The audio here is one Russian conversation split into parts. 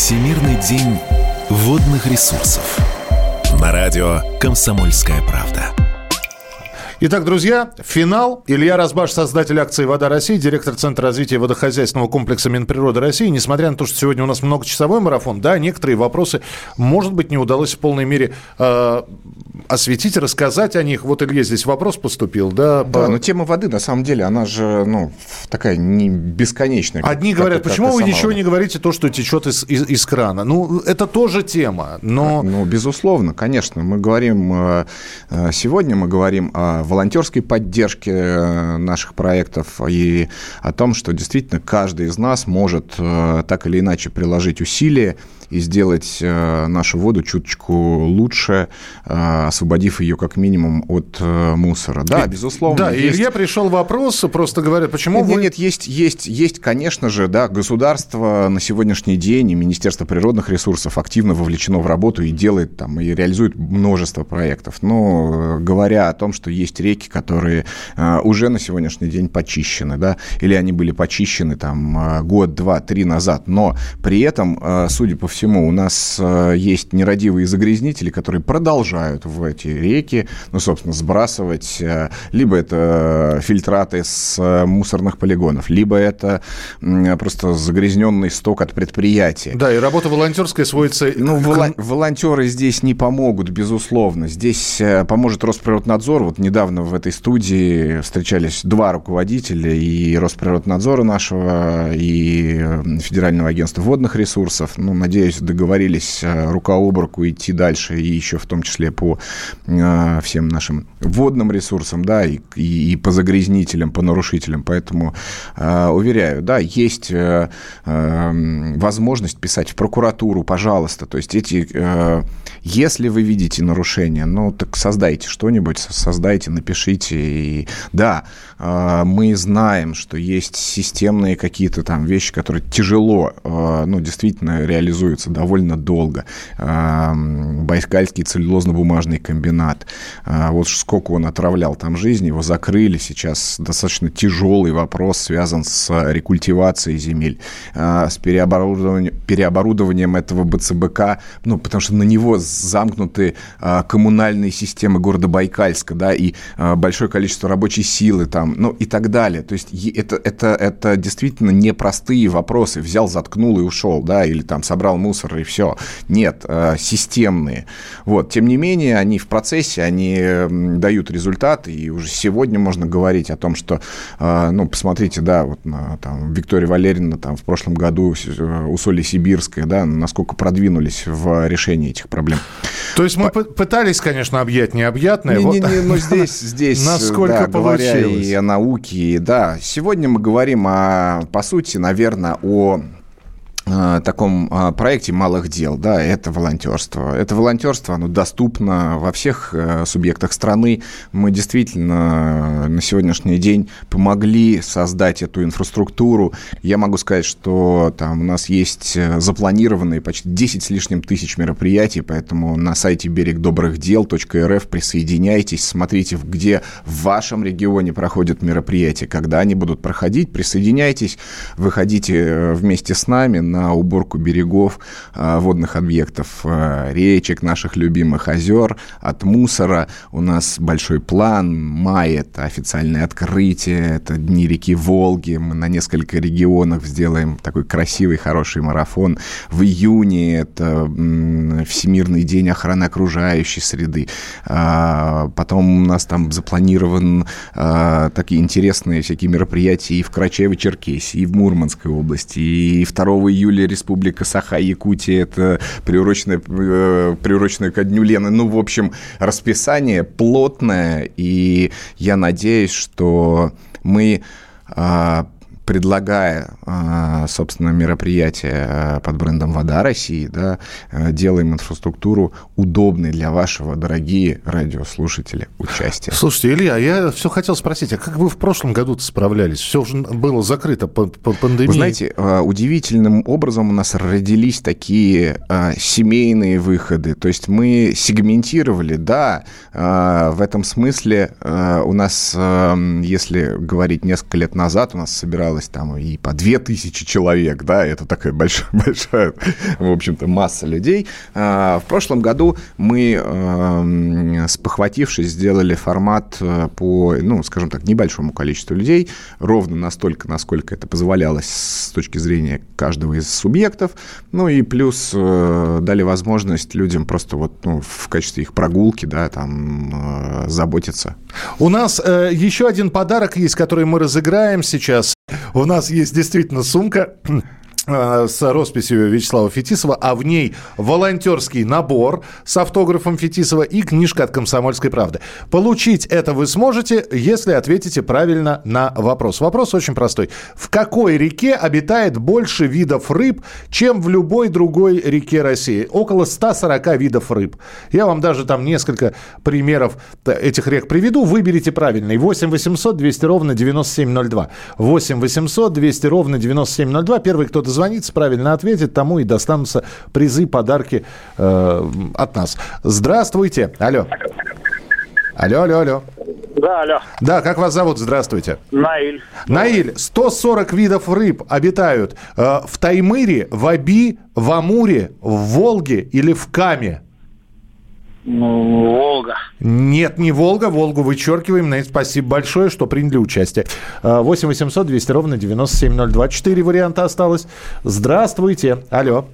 Всемирный день водных ресурсов. На радио «Комсомольская правда». Итак, друзья, финал. Илья Разбаш, создатель акции «Вода России», директор Центра развития водохозяйственного комплекса Минприроды России. Несмотря на то, что сегодня у нас многочасовой марафон, да, некоторые вопросы, может быть, не удалось в полной мере э, осветить, рассказать о них. Вот, Илья, здесь вопрос поступил, да? Да, по... но тема воды, на самом деле, она же, ну, такая не бесконечная. Одни как, говорят, как, почему как вы ничего не говорите, то, что течет из, из, из крана? Ну, это тоже тема, но... Ну, безусловно, конечно. Мы говорим, э, э, сегодня мы говорим о волонтерской поддержке э, наших проектов и о том, что действительно каждый из нас может так или иначе приложить усилия и сделать э, нашу воду чуточку лучше, э, освободив ее как минимум от э, мусора. Да, безусловно. Да, есть... Илья пришел вопрос, просто говорят, почему нет, вы... Нет, нет, есть, есть, есть, конечно же, да, государство на сегодняшний день и Министерство природных ресурсов активно вовлечено в работу и делает там, и реализует множество проектов. Но говоря о том, что есть реки, которые уже на сегодняшний день почищены, да, или они были почищены там год, два, три назад, но при этом, судя по всему, всему, у нас э, есть нерадивые загрязнители, которые продолжают в эти реки, ну, собственно, сбрасывать. Э, либо это фильтраты с э, мусорных полигонов, либо это просто загрязненный сток от предприятия. Да, и работа волонтерская сводится... Ну, волон... волонтеры здесь не помогут, безусловно. Здесь поможет Росприроднадзор. Вот недавно в этой студии встречались два руководителя и Росприроднадзора нашего, и Федерального агентства водных ресурсов. Ну, надеюсь, надеюсь, договорились э, рука об руку идти дальше, и еще в том числе по э, всем нашим водным ресурсам, да, и, и, и по загрязнителям, по нарушителям. Поэтому, э, уверяю, да, есть возможность писать в прокуратуру, пожалуйста. То есть эти, если вы видите нарушения, ну, так создайте что-нибудь, создайте, напишите. И, да, мы знаем, что есть системные какие-то там вещи, которые тяжело, ну, действительно реализуют исследуется довольно долго. Байкальский целлюлозно-бумажный комбинат. А, вот сколько он отравлял там жизни, его закрыли. Сейчас достаточно тяжелый вопрос связан с рекультивацией земель, а, с переоборудованием, переоборудованием этого БЦБК, ну, потому что на него замкнуты а, коммунальные системы города Байкальска, да, и большое количество рабочей силы там, ну, и так далее. То есть это, это, это действительно непростые вопросы. Взял, заткнул и ушел, да, или там собрал мусор и все. Нет, э, системные. Вот. Тем не менее, они в процессе, они дают результат, и уже сегодня можно говорить о том, что, э, ну, посмотрите, да, вот там, Виктория Валерьевна там в прошлом году э, у Соли Сибирской, да, насколько продвинулись в решении этих проблем. То есть мы По... пытались, конечно, объять необъятное. Не-не-не, вот... но здесь, здесь Насколько да, получилось. и о науке, и, да. Сегодня мы говорим о, по сути, наверное, о таком э, проекте малых дел, да, это волонтерство. Это волонтерство, оно доступно во всех э, субъектах страны. Мы действительно на сегодняшний день помогли создать эту инфраструктуру. Я могу сказать, что там у нас есть запланированные почти 10 с лишним тысяч мероприятий, поэтому на сайте берег добрых дел.рф присоединяйтесь, смотрите, где в вашем регионе проходят мероприятия, когда они будут проходить, присоединяйтесь, выходите вместе с нами на на уборку берегов а, водных объектов, а, речек, наших любимых озер, от мусора. У нас большой план. Май – это официальное открытие, это Дни реки Волги. Мы на несколько регионов сделаем такой красивый, хороший марафон. В июне это Всемирный день охраны окружающей среды. А, потом у нас там запланирован такие интересные всякие мероприятия и в Карачаево-Черкесии, и в Мурманской области, и 2 июля июля Республика Саха-Якутия, это приуроченное, э, приуроченное ко Дню Лены. Ну, в общем, расписание плотное, и я надеюсь, что мы а, предлагая, а, собственно, мероприятие а, под брендом «Вода России», да, а, делаем инфраструктуру удобной для вашего, дорогие радиослушатели, участия. Слушайте, Илья, я все хотел спросить, а как вы в прошлом году справлялись? Все уже было закрыто по, по пандемии. Вы знаете, удивительным образом у нас родились такие семейные выходы, то есть мы сегментировали, да, в этом смысле у нас, если говорить несколько лет назад, у нас собиралось собиралось там и по 2000 человек, да, это такая большая, большая в общем-то, масса людей. А, в прошлом году мы, эм, спохватившись, сделали формат э, по, ну, скажем так, небольшому количеству людей, ровно настолько, насколько это позволялось с точки зрения каждого из субъектов, ну и плюс э, дали возможность людям просто вот ну, в качестве их прогулки, да, там э, заботиться. У нас э, еще один подарок есть, который мы разыграем сейчас. У нас есть действительно сумка с росписью Вячеслава Фетисова, а в ней волонтерский набор с автографом Фетисова и книжка от «Комсомольской правды». Получить это вы сможете, если ответите правильно на вопрос. Вопрос очень простой. В какой реке обитает больше видов рыб, чем в любой другой реке России? Около 140 видов рыб. Я вам даже там несколько примеров этих рек приведу. Выберите правильный. 8 800 200 ровно 9702. 8 800 200 ровно 9702. Первый кто-то дозвонится, правильно ответит, тому и достанутся призы, подарки э, от нас. Здравствуйте. Алло. Алло, алло, алло. Да, алло. Да, как вас зовут? Здравствуйте. Наиль. Наиль, 140 видов рыб обитают э, в Таймыре, в Аби, в Амуре, в Волге или в Каме. Ну, Волга. Нет, не Волга. Волгу вычеркиваем. Наиль, спасибо большое, что приняли участие. 8 800 200 ровно 9702. Четыре варианта осталось. Здравствуйте. Алло.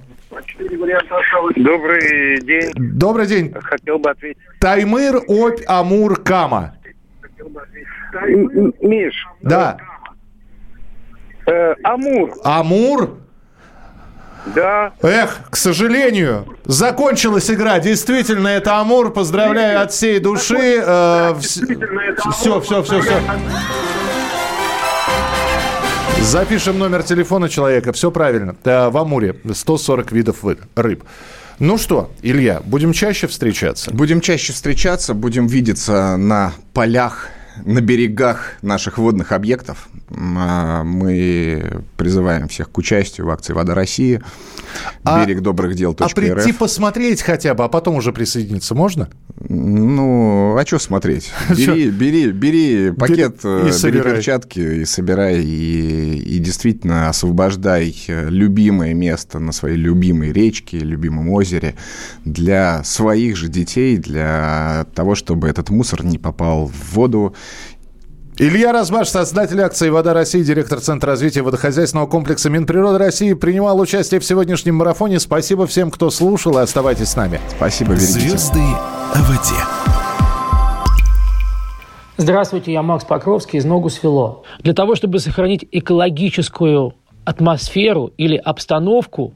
Добрый день. Добрый день. Хотел бы ответить. Таймыр, Обь, Амур, Кама. Миш. Да. э, Амур. Амур? Да. Эх, к сожалению, закончилась игра. Действительно, это Амур. Поздравляю от всей души. Все, все, все, все. Запишем номер телефона человека. Все правильно. Э, В Амуре 140 видов рыб. Ну что, Илья, будем чаще встречаться? Будем чаще встречаться, будем видеться на полях, на берегах наших водных объектов. А, Мы призываем всех к участию в акции «Вода России». А- Берег добрых дел. А прийти посмотреть хотя бы, а потом уже присоединиться можно? Ну, а что смотреть? Бери, бери, бери пакет, э, бери собирай. перчатки и собирай, и, и действительно освобождай э, любимое место на своей любимой речке, любимом озере для своих же детей, для того, чтобы этот мусор не попал в воду Илья Разбаш, создатель акции «Вода России», директор Центра развития водохозяйственного комплекса Минприроды России, принимал участие в сегодняшнем марафоне. Спасибо всем, кто слушал, и оставайтесь с нами. Спасибо, берегите. Звезды о воде. Здравствуйте, я Макс Покровский из «Ногу свело». Для того, чтобы сохранить экологическую атмосферу или обстановку,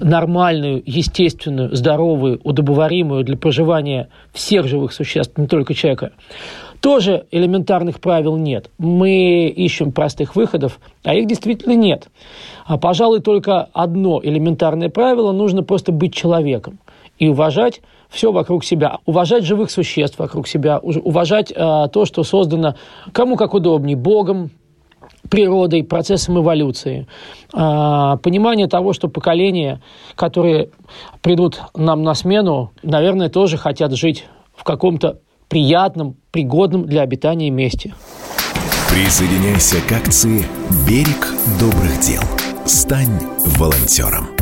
нормальную, естественную, здоровую, удобоваримую для проживания всех живых существ, не только человека, тоже элементарных правил нет. Мы ищем простых выходов, а их действительно нет. А, пожалуй, только одно элементарное правило – нужно просто быть человеком и уважать все вокруг себя, уважать живых существ вокруг себя, уважать э, то, что создано кому как удобнее, Богом, природой, процессом эволюции. А, Понимание того, что поколения, которые придут нам на смену, наверное, тоже хотят жить в каком-то приятном, пригодном для обитания месте. Присоединяйся к акции «Берег добрых дел». Стань волонтером.